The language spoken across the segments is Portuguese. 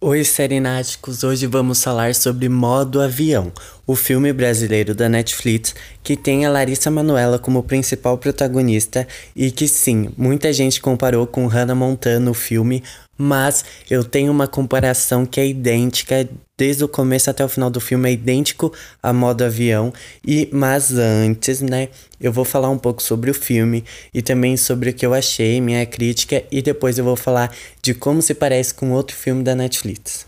Oi, serináticos! Hoje vamos falar sobre Modo Avião, o filme brasileiro da Netflix que tem a Larissa Manoela como principal protagonista e que sim, muita gente comparou com Hannah Montana no filme, mas eu tenho uma comparação que é idêntica desde o começo até o final do filme é idêntico a modo avião e mas antes, né, eu vou falar um pouco sobre o filme e também sobre o que eu achei, minha crítica e depois eu vou falar de como se parece com outro filme da Netflix.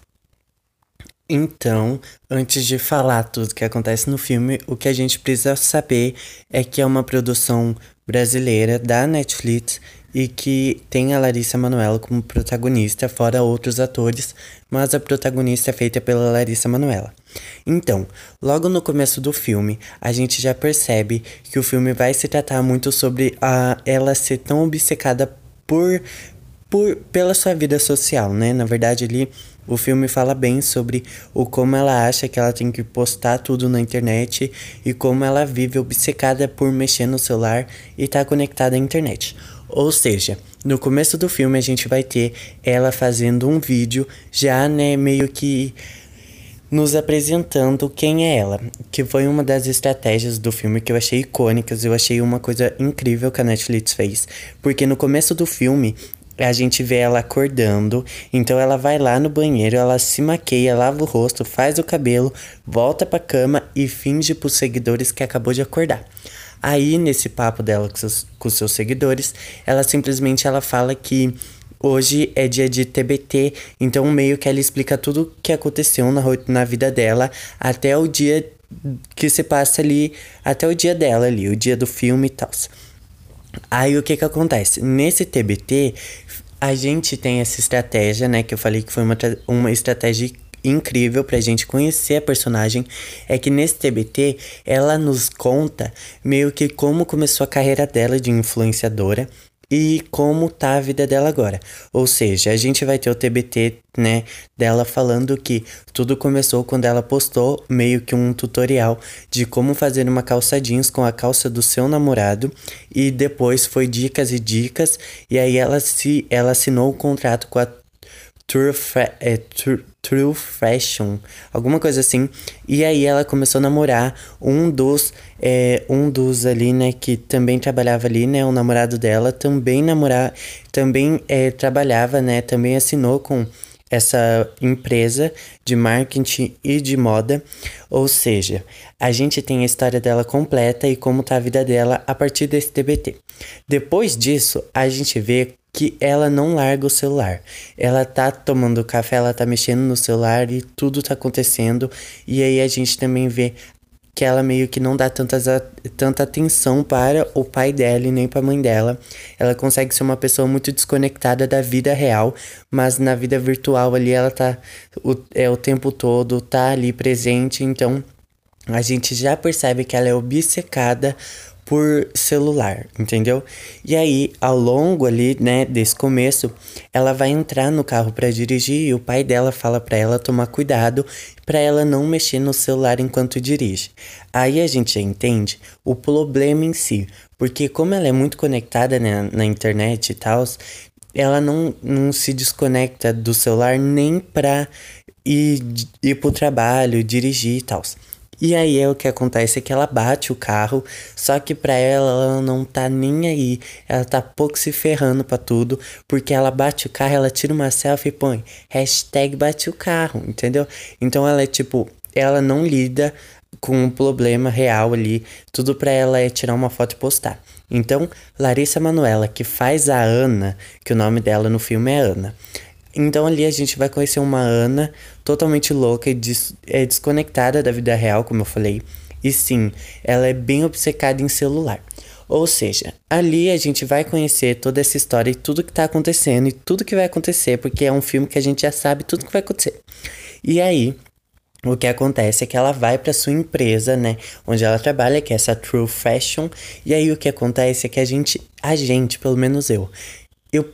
Então, antes de falar tudo que acontece no filme, o que a gente precisa saber é que é uma produção brasileira da Netflix e que tem a Larissa Manoela como protagonista, fora outros atores, mas a protagonista é feita pela Larissa Manoela. Então, logo no começo do filme, a gente já percebe que o filme vai se tratar muito sobre a ela ser tão obcecada por por pela sua vida social, né? Na verdade, ali o filme fala bem sobre o como ela acha que ela tem que postar tudo na internet e como ela vive obcecada por mexer no celular e estar tá conectada à internet. Ou seja, no começo do filme a gente vai ter ela fazendo um vídeo já, né, meio que nos apresentando quem é ela, que foi uma das estratégias do filme que eu achei icônicas, eu achei uma coisa incrível que a Netflix fez, porque no começo do filme a gente vê ela acordando, então ela vai lá no banheiro, ela se maqueia, lava o rosto, faz o cabelo, volta pra cama e finge pros seguidores que acabou de acordar. Aí, nesse papo dela com seus, com seus seguidores, ela simplesmente ela fala que hoje é dia de TBT, então meio que ela explica tudo o que aconteceu na, na vida dela até o dia que se passa ali, até o dia dela ali, o dia do filme e tal. Aí o que que acontece? Nesse TBT, a gente tem essa estratégia, né, que eu falei que foi uma, uma estratégia incrível pra gente conhecer a personagem é que nesse TBT ela nos conta meio que como começou a carreira dela de influenciadora e como tá a vida dela agora. Ou seja, a gente vai ter o TBT, né, dela falando que tudo começou quando ela postou meio que um tutorial de como fazer uma calça jeans com a calça do seu namorado e depois foi dicas e dicas e aí ela se ela assinou o contrato com a True, é, True, True Fashion, alguma coisa assim. E aí ela começou a namorar um dos, é, um dos ali, né, que também trabalhava ali, né, o namorado dela também namorar, também é, trabalhava, né, também assinou com essa empresa de marketing e de moda. Ou seja, a gente tem a história dela completa e como tá a vida dela a partir desse TBT. Depois disso, a gente vê que ela não larga o celular. Ela tá tomando café, ela tá mexendo no celular e tudo tá acontecendo. E aí a gente também vê que ela meio que não dá tantas, tanta atenção para o pai dela e nem para a mãe dela. Ela consegue ser uma pessoa muito desconectada da vida real, mas na vida virtual ali ela tá o, é, o tempo todo, tá ali presente, então a gente já percebe que ela é obcecada por celular, entendeu? E aí, ao longo ali, né, desse começo, ela vai entrar no carro para dirigir e o pai dela fala para ela tomar cuidado para ela não mexer no celular enquanto dirige. Aí a gente já entende o problema em si, porque como ela é muito conectada né, na internet e tal, ela não, não se desconecta do celular nem pra ir, ir pro trabalho, dirigir e tal. E aí é o que acontece é que ela bate o carro, só que pra ela ela não tá nem aí. Ela tá pouco se ferrando pra tudo, porque ela bate o carro, ela tira uma selfie e põe hashtag bate o carro, entendeu? Então ela é tipo, ela não lida com um problema real ali, tudo pra ela é tirar uma foto e postar. Então, Larissa Manuela, que faz a Ana, que o nome dela no filme é Ana. Então ali a gente vai conhecer uma Ana totalmente louca e des é desconectada da vida real, como eu falei. E sim, ela é bem obcecada em celular. Ou seja, ali a gente vai conhecer toda essa história e tudo que tá acontecendo e tudo que vai acontecer, porque é um filme que a gente já sabe tudo que vai acontecer. E aí, o que acontece é que ela vai para sua empresa, né, onde ela trabalha, que é essa True Fashion, e aí o que acontece é que a gente, a gente, pelo menos eu, eu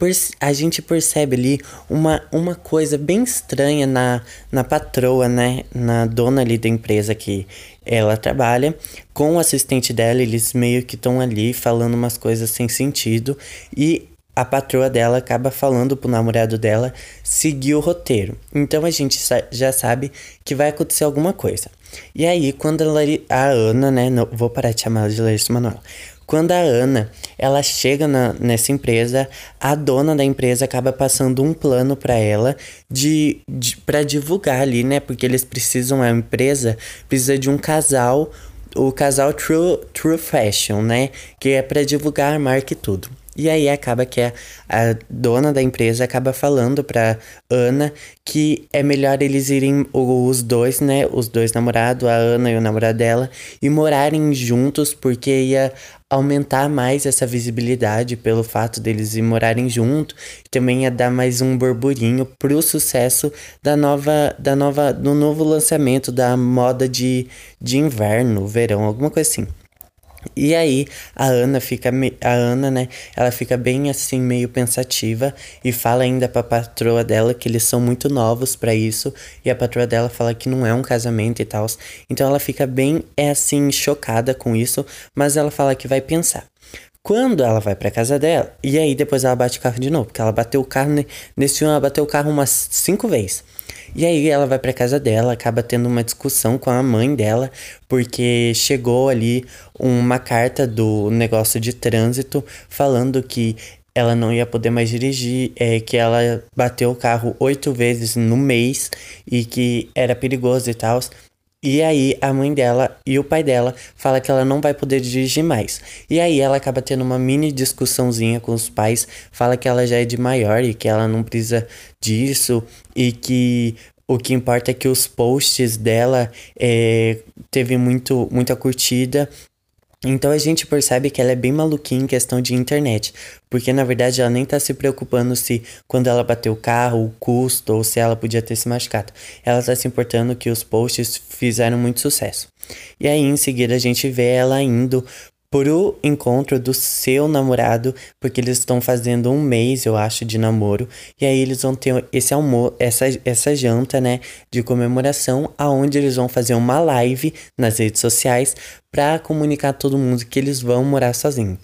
a gente percebe ali uma, uma coisa bem estranha na, na patroa, né? Na dona ali da empresa que ela trabalha. Com o assistente dela, eles meio que estão ali falando umas coisas sem sentido. E a patroa dela acaba falando pro namorado dela seguir o roteiro. Então a gente já sabe que vai acontecer alguma coisa. E aí, quando a, Ana, né? Não, vou parar de chamar ela de Larissa Manoela. Quando a Ana, ela chega na, nessa empresa, a dona da empresa acaba passando um plano para ela de, de para divulgar ali, né? Porque eles precisam, a empresa precisa de um casal, o casal True, True Fashion, né? Que é para divulgar a marca e tudo. E aí acaba que a, a dona da empresa acaba falando pra Ana que é melhor eles irem, os dois, né? Os dois namorados, a Ana e o namorado dela, e morarem juntos porque ia aumentar mais essa visibilidade pelo fato deles morarem junto. Também ia dar mais um burburinho pro sucesso da nova, da nova, do novo lançamento da moda de, de inverno, verão, alguma coisa assim. E aí a Ana fica a Ana, né, ela fica bem assim meio pensativa e fala ainda para patroa dela que eles são muito novos para isso e a patroa dela fala que não é um casamento e tal. Então ela fica bem é assim chocada com isso, mas ela fala que vai pensar. Quando ela vai pra casa dela, e aí depois ela bate o carro de novo, porque ela bateu o carro, nesse filme ela bateu o carro umas cinco vezes. E aí ela vai pra casa dela, acaba tendo uma discussão com a mãe dela, porque chegou ali uma carta do negócio de trânsito falando que ela não ia poder mais dirigir, é, que ela bateu o carro oito vezes no mês e que era perigoso e tal. E aí a mãe dela e o pai dela fala que ela não vai poder dirigir mais. E aí ela acaba tendo uma mini discussãozinha com os pais, fala que ela já é de maior e que ela não precisa disso e que o que importa é que os posts dela é, teve muito, muita curtida então a gente percebe que ela é bem maluquinha em questão de internet, porque na verdade ela nem tá se preocupando se quando ela bateu o carro, o custo ou se ela podia ter se machucado. Ela tá se importando que os posts fizeram muito sucesso. E aí em seguida a gente vê ela indo pro encontro do seu namorado, porque eles estão fazendo um mês, eu acho, de namoro, e aí eles vão ter esse almoço, essa, essa janta, né, de comemoração, aonde eles vão fazer uma live nas redes sociais para comunicar a todo mundo que eles vão morar sozinhos.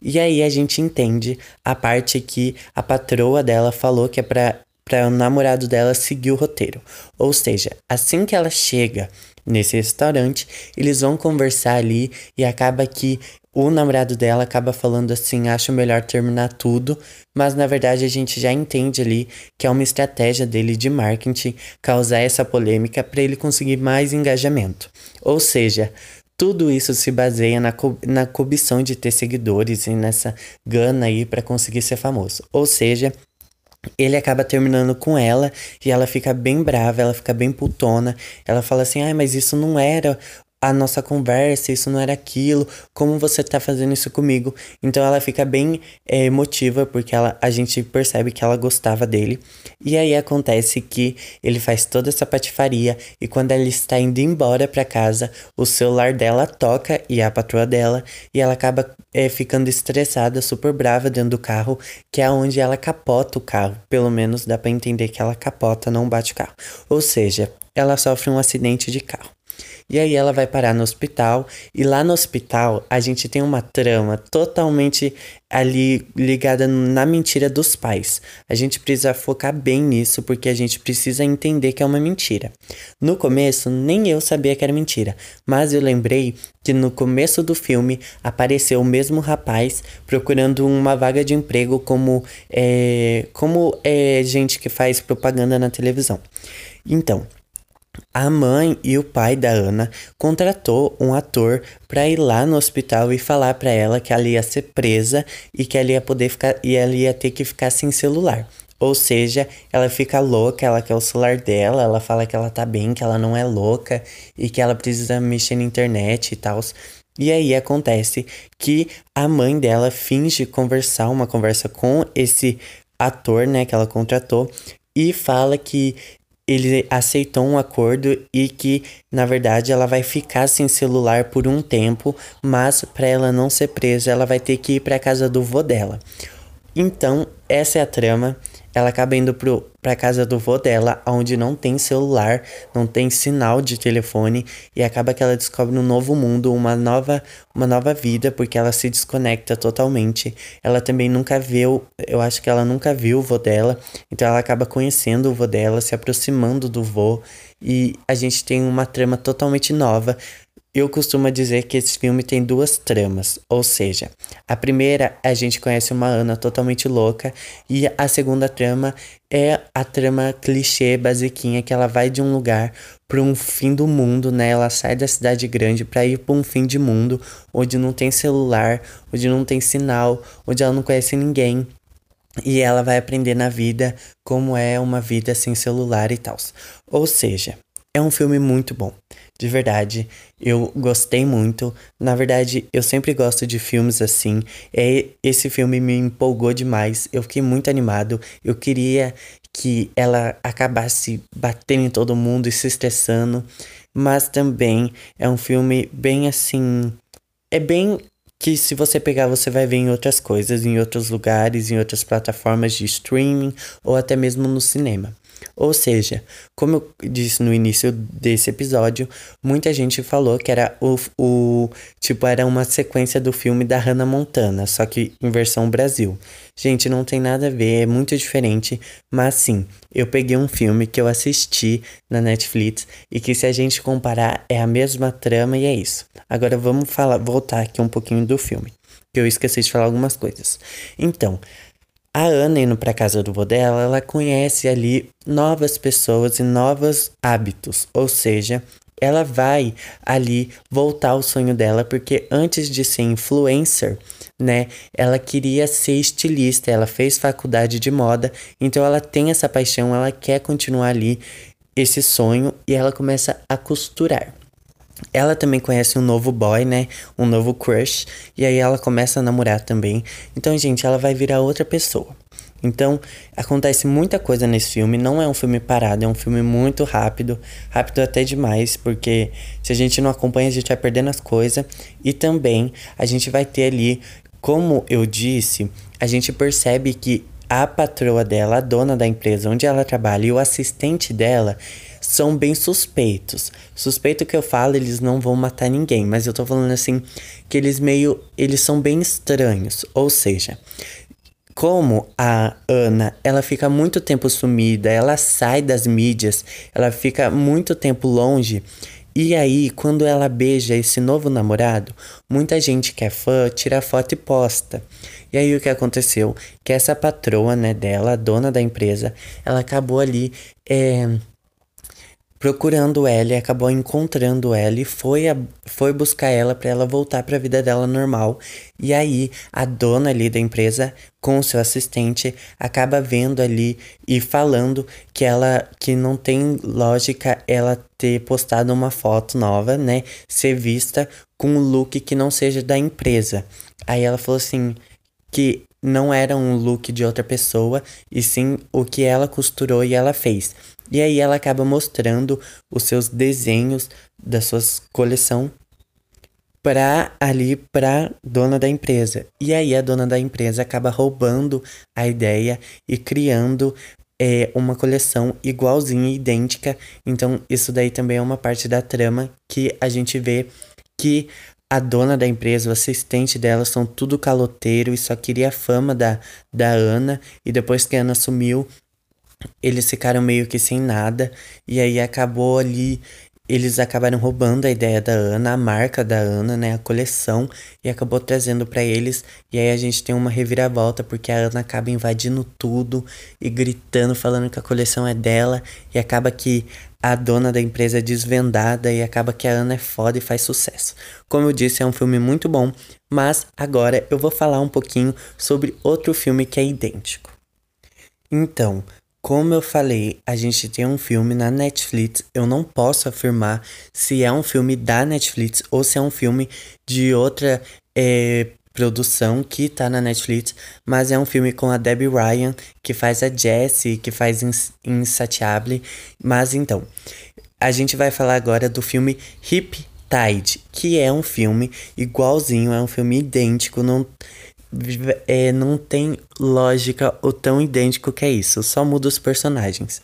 E aí a gente entende a parte que a patroa dela falou que é para para o namorado dela seguir o roteiro. Ou seja, assim que ela chega nesse restaurante, eles vão conversar ali e acaba que o namorado dela acaba falando assim: acho melhor terminar tudo, mas na verdade a gente já entende ali que é uma estratégia dele de marketing causar essa polêmica para ele conseguir mais engajamento. Ou seja, tudo isso se baseia na, co na cobição de ter seguidores e nessa gana aí para conseguir ser famoso. Ou seja, ele acaba terminando com ela e ela fica bem brava, ela fica bem putona. Ela fala assim: ai, mas isso não era a nossa conversa, isso não era aquilo, como você tá fazendo isso comigo? Então ela fica bem é, emotiva porque ela, a gente percebe que ela gostava dele. E aí acontece que ele faz toda essa patifaria e quando ela está indo embora para casa, o celular dela toca e é a patroa dela e ela acaba é, ficando estressada, super brava dentro do carro, que é onde ela capota o carro. Pelo menos dá para entender que ela capota, não bate o carro. Ou seja, ela sofre um acidente de carro. E aí ela vai parar no hospital e lá no hospital a gente tem uma trama totalmente ali ligada na mentira dos pais. A gente precisa focar bem nisso porque a gente precisa entender que é uma mentira. No começo nem eu sabia que era mentira, mas eu lembrei que no começo do filme apareceu o mesmo rapaz procurando uma vaga de emprego como é, como é gente que faz propaganda na televisão. Então, a mãe e o pai da Ana contratou um ator para ir lá no hospital e falar para ela que ela ia ser presa e que ela ia poder ficar e ela ia ter que ficar sem celular. Ou seja, ela fica louca, ela quer o celular dela, ela fala que ela tá bem, que ela não é louca e que ela precisa mexer na internet e tal. E aí acontece que a mãe dela finge conversar uma conversa com esse ator, né, que ela contratou e fala que ele aceitou um acordo e que, na verdade, ela vai ficar sem celular por um tempo, mas para ela não ser presa, ela vai ter que ir para casa do vô dela. Então, essa é a trama. Ela acaba indo pro, pra casa do vô dela, onde não tem celular, não tem sinal de telefone, e acaba que ela descobre um novo mundo, uma nova, uma nova vida, porque ela se desconecta totalmente. Ela também nunca viu, eu acho que ela nunca viu o vô dela, então ela acaba conhecendo o vô dela, se aproximando do vô, e a gente tem uma trama totalmente nova. Eu costumo dizer que esse filme tem duas tramas, ou seja, a primeira a gente conhece uma Ana totalmente louca e a segunda trama é a trama clichê basiquinha que ela vai de um lugar para um fim do mundo, né? Ela sai da cidade grande para ir para um fim de mundo onde não tem celular, onde não tem sinal, onde ela não conhece ninguém. E ela vai aprender na vida como é uma vida sem celular e tal. Ou seja, é um filme muito bom. De verdade, eu gostei muito. Na verdade, eu sempre gosto de filmes assim. É, esse filme me empolgou demais. Eu fiquei muito animado. Eu queria que ela acabasse batendo em todo mundo e se estressando. Mas também é um filme bem assim. É bem que se você pegar você vai ver em outras coisas, em outros lugares, em outras plataformas de streaming ou até mesmo no cinema. Ou seja, como eu disse no início desse episódio, muita gente falou que era o, o tipo era uma sequência do filme da Hannah Montana, só que em versão Brasil. Gente, não tem nada a ver, é muito diferente, mas sim, eu peguei um filme que eu assisti na Netflix e que se a gente comparar é a mesma trama e é isso. Agora vamos falar, voltar aqui um pouquinho do filme, que eu esqueci de falar algumas coisas. Então, a Ana indo para casa do vô dela, ela conhece ali novas pessoas e novos hábitos, ou seja, ela vai ali voltar ao sonho dela, porque antes de ser influencer, né, ela queria ser estilista, ela fez faculdade de moda, então ela tem essa paixão, ela quer continuar ali esse sonho e ela começa a costurar. Ela também conhece um novo boy, né? Um novo crush. E aí ela começa a namorar também. Então, gente, ela vai virar outra pessoa. Então, acontece muita coisa nesse filme. Não é um filme parado, é um filme muito rápido. Rápido até demais, porque se a gente não acompanha, a gente vai perdendo as coisas. E também a gente vai ter ali, como eu disse, a gente percebe que a patroa dela, a dona da empresa onde ela trabalha e o assistente dela são bem suspeitos. Suspeito que eu falo, eles não vão matar ninguém, mas eu tô falando assim que eles meio eles são bem estranhos, ou seja, como a Ana, ela fica muito tempo sumida, ela sai das mídias, ela fica muito tempo longe. E aí, quando ela beija esse novo namorado, muita gente que é fã tira foto e posta. E aí o que aconteceu? Que essa patroa, né, dela, dona da empresa, ela acabou ali é, procurando ela e acabou encontrando ela e foi, a, foi buscar ela para ela voltar para a vida dela normal. E aí a dona ali da empresa com seu assistente acaba vendo ali e falando que ela que não tem lógica ela ter postado uma foto nova, né, ser vista com um look que não seja da empresa. Aí ela falou assim que não era um look de outra pessoa, e sim o que ela costurou e ela fez. E aí ela acaba mostrando os seus desenhos da sua coleção para ali para dona da empresa. E aí a dona da empresa acaba roubando a ideia e criando é, uma coleção igualzinha, idêntica. Então isso daí também é uma parte da trama que a gente vê que a dona da empresa, o assistente dela são tudo caloteiro e só queria a fama da, da Ana. E depois que a Ana sumiu, eles ficaram meio que sem nada e aí acabou ali eles acabaram roubando a ideia da Ana, a marca da Ana, né, a coleção e acabou trazendo para eles e aí a gente tem uma reviravolta porque a Ana acaba invadindo tudo e gritando falando que a coleção é dela e acaba que a dona da empresa é desvendada e acaba que a Ana é foda e faz sucesso. Como eu disse, é um filme muito bom, mas agora eu vou falar um pouquinho sobre outro filme que é idêntico. Então, como eu falei, a gente tem um filme na Netflix. Eu não posso afirmar se é um filme da Netflix ou se é um filme de outra é, produção que tá na Netflix, mas é um filme com a Debbie Ryan, que faz a Jessie, que faz Insatiable. Mas então, a gente vai falar agora do filme Hip Tide, que é um filme igualzinho, é um filme idêntico, não é, não tem lógica ou tão idêntico que é isso, só muda os personagens.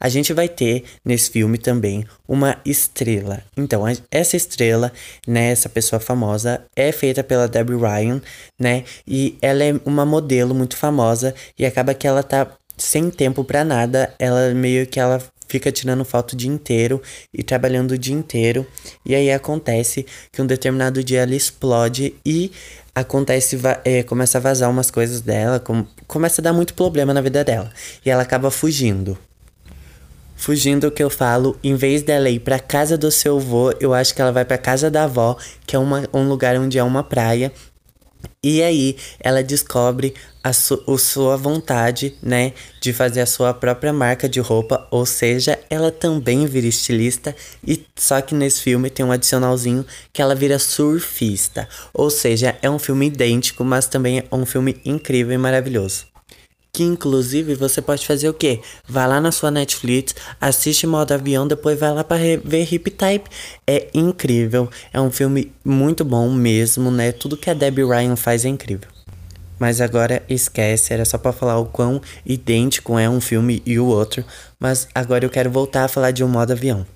A gente vai ter nesse filme também uma estrela. Então, essa estrela, né, essa pessoa famosa, é feita pela Debbie Ryan, né? E ela é uma modelo muito famosa e acaba que ela tá sem tempo para nada. Ela meio que ela fica tirando foto o dia inteiro e trabalhando o dia inteiro. E aí acontece que um determinado dia ela explode e acontece, é, começa a vazar umas coisas dela, com, começa a dar muito problema na vida dela. E ela acaba fugindo. Fugindo o que eu falo, em vez dela ir pra casa do seu avô, eu acho que ela vai pra casa da avó, que é uma, um lugar onde é uma praia. E aí ela descobre a, su a sua vontade, né, de fazer a sua própria marca de roupa, ou seja, ela também vira estilista, e só que nesse filme tem um adicionalzinho que ela vira surfista. Ou seja, é um filme idêntico, mas também é um filme incrível e maravilhoso que inclusive você pode fazer o quê? Vai lá na sua Netflix, assiste modo avião, depois vai lá para ver Hip Type. É incrível, é um filme muito bom mesmo, né? Tudo que a Debbie Ryan faz é incrível. Mas agora esquece, era só para falar o quão idêntico é um filme e o outro, mas agora eu quero voltar a falar de um modo avião.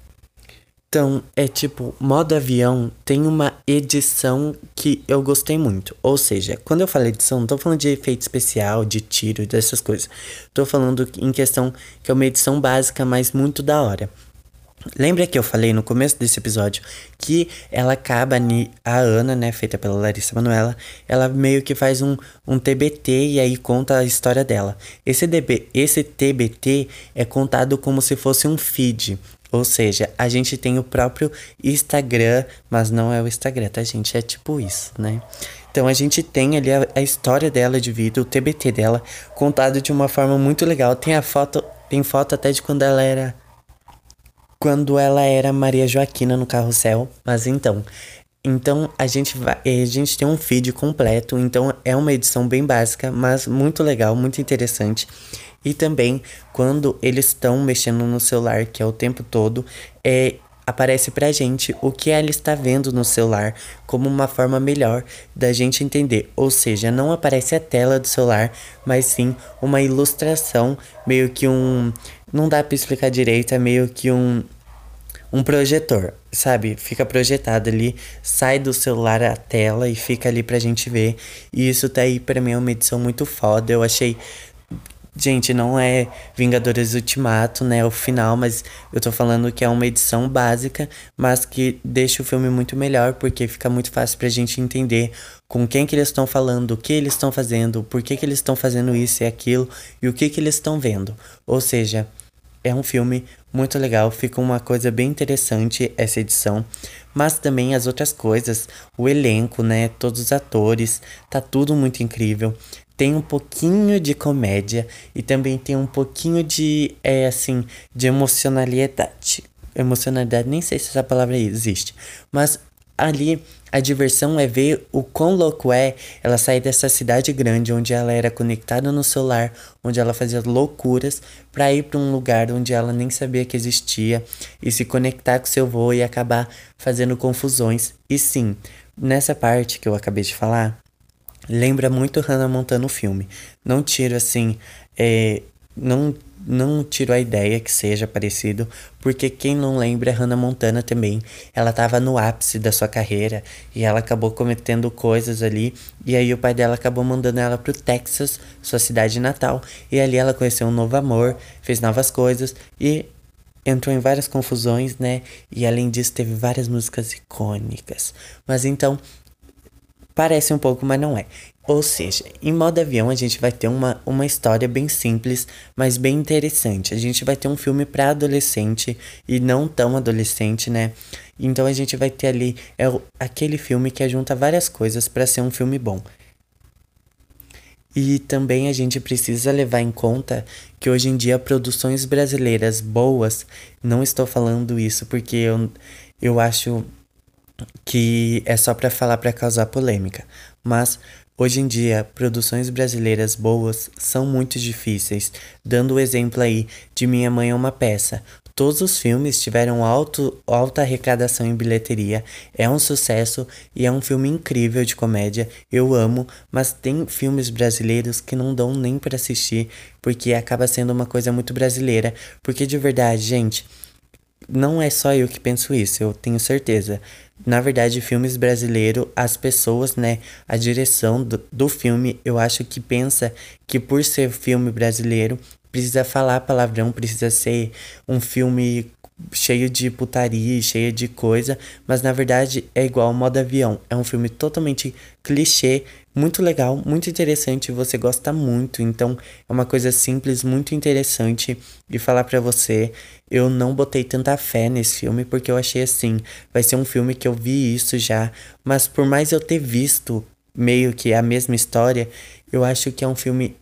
Então, é tipo, modo avião tem uma edição que eu gostei muito. Ou seja, quando eu falo edição, não tô falando de efeito especial, de tiro, dessas coisas. Tô falando em questão que é uma edição básica, mas muito da hora. Lembra que eu falei no começo desse episódio que ela acaba, a Ana, né, feita pela Larissa Manoela, ela meio que faz um, um TBT e aí conta a história dela. Esse, DB, esse TBT é contado como se fosse um feed. Ou seja, a gente tem o próprio Instagram, mas não é o Instagram, tá, gente? É tipo isso, né? Então a gente tem ali a, a história dela de vida, o TBT dela, contado de uma forma muito legal. Tem a foto, tem foto até de quando ela era quando ela era Maria Joaquina no carrossel, mas então, então a gente vai, a gente tem um feed completo, então é uma edição bem básica, mas muito legal, muito interessante. E também quando eles estão mexendo no celular, que é o tempo todo, é aparece pra gente o que ela está vendo no celular como uma forma melhor da gente entender. Ou seja, não aparece a tela do celular, mas sim uma ilustração, meio que um. Não dá para explicar direito, é meio que um. Um projetor, sabe? Fica projetado ali, sai do celular a tela e fica ali pra gente ver. E isso tá aí pra mim é uma edição muito foda. Eu achei Gente, não é Vingadores Ultimato, né? O final, mas eu tô falando que é uma edição básica, mas que deixa o filme muito melhor, porque fica muito fácil pra gente entender com quem que eles estão falando, o que eles estão fazendo, por que que eles estão fazendo isso e aquilo, e o que que eles estão vendo. Ou seja, é um filme muito legal, fica uma coisa bem interessante essa edição, mas também as outras coisas, o elenco, né, todos os atores, tá tudo muito incrível tem um pouquinho de comédia e também tem um pouquinho de, é assim, de emocionalidade. Emocionalidade, nem sei se essa palavra existe, mas ali a diversão é ver o quão louco é ela sair dessa cidade grande onde ela era conectada no celular, onde ela fazia loucuras, para ir para um lugar onde ela nem sabia que existia e se conectar com seu avô e acabar fazendo confusões. E sim, nessa parte que eu acabei de falar, lembra muito Hannah Montana o filme. Não tiro assim, é, não não tiro a ideia que seja parecido, porque quem não lembra é Hannah Montana também. Ela estava no ápice da sua carreira e ela acabou cometendo coisas ali, e aí o pai dela acabou mandando ela pro Texas, sua cidade natal, e ali ela conheceu um novo amor, fez novas coisas e entrou em várias confusões, né? E além disso teve várias músicas icônicas. Mas então, Parece um pouco, mas não é. Ou seja, em modo avião a gente vai ter uma, uma história bem simples, mas bem interessante. A gente vai ter um filme para adolescente e não tão adolescente, né? Então a gente vai ter ali é aquele filme que junta várias coisas para ser um filme bom. E também a gente precisa levar em conta que hoje em dia produções brasileiras boas, não estou falando isso porque eu, eu acho que é só para falar para causar polêmica, mas hoje em dia produções brasileiras boas são muito difíceis. Dando o exemplo aí de Minha Mãe é uma peça. Todos os filmes tiveram alto, alta arrecadação em bilheteria, é um sucesso e é um filme incrível de comédia. Eu amo, mas tem filmes brasileiros que não dão nem para assistir, porque acaba sendo uma coisa muito brasileira. Porque de verdade, gente, não é só eu que penso isso, eu tenho certeza. Na verdade, filmes brasileiros, as pessoas, né, a direção do, do filme, eu acho que pensa que por ser filme brasileiro, precisa falar palavrão, precisa ser um filme cheio de putaria, cheio de coisa, mas na verdade é igual Modo Avião. É um filme totalmente clichê, muito legal, muito interessante, você gosta muito, então é uma coisa simples, muito interessante e falar para você, eu não botei tanta fé nesse filme porque eu achei assim, vai ser um filme que eu vi isso já, mas por mais eu ter visto meio que a mesma história, eu acho que é um filme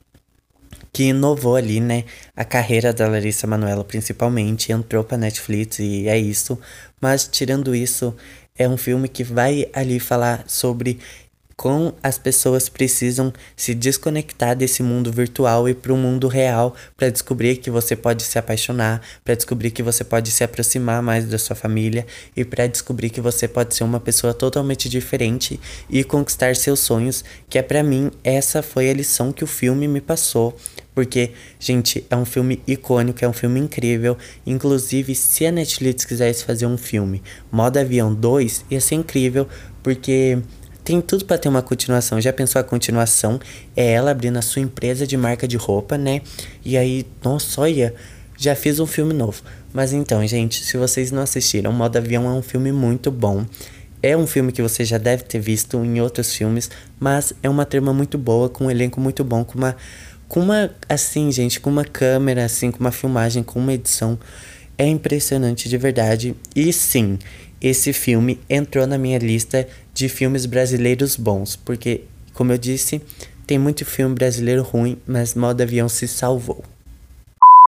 que inovou ali, né, a carreira da Larissa Manoela principalmente, entrou pra Netflix e é isso. Mas tirando isso, é um filme que vai ali falar sobre como as pessoas precisam se desconectar desse mundo virtual e para o mundo real para descobrir que você pode se apaixonar, para descobrir que você pode se aproximar mais da sua família e para descobrir que você pode ser uma pessoa totalmente diferente e conquistar seus sonhos, que é para mim essa foi a lição que o filme me passou. Porque, gente, é um filme icônico, é um filme incrível. Inclusive, se a Netflix quisesse fazer um filme Modo Avião 2, ia ser incrível, porque tem tudo para ter uma continuação. Já pensou a continuação? É ela abrindo a sua empresa de marca de roupa, né? E aí, nossa, olha, já fiz um filme novo. Mas então, gente, se vocês não assistiram, Modo Avião é um filme muito bom. É um filme que você já deve ter visto em outros filmes, mas é uma trama muito boa, com um elenco muito bom, com uma com uma assim, gente, com uma câmera assim, com uma filmagem, com uma edição é impressionante de verdade. E sim, esse filme entrou na minha lista de filmes brasileiros bons, porque, como eu disse, tem muito filme brasileiro ruim, mas Modo Avião se salvou.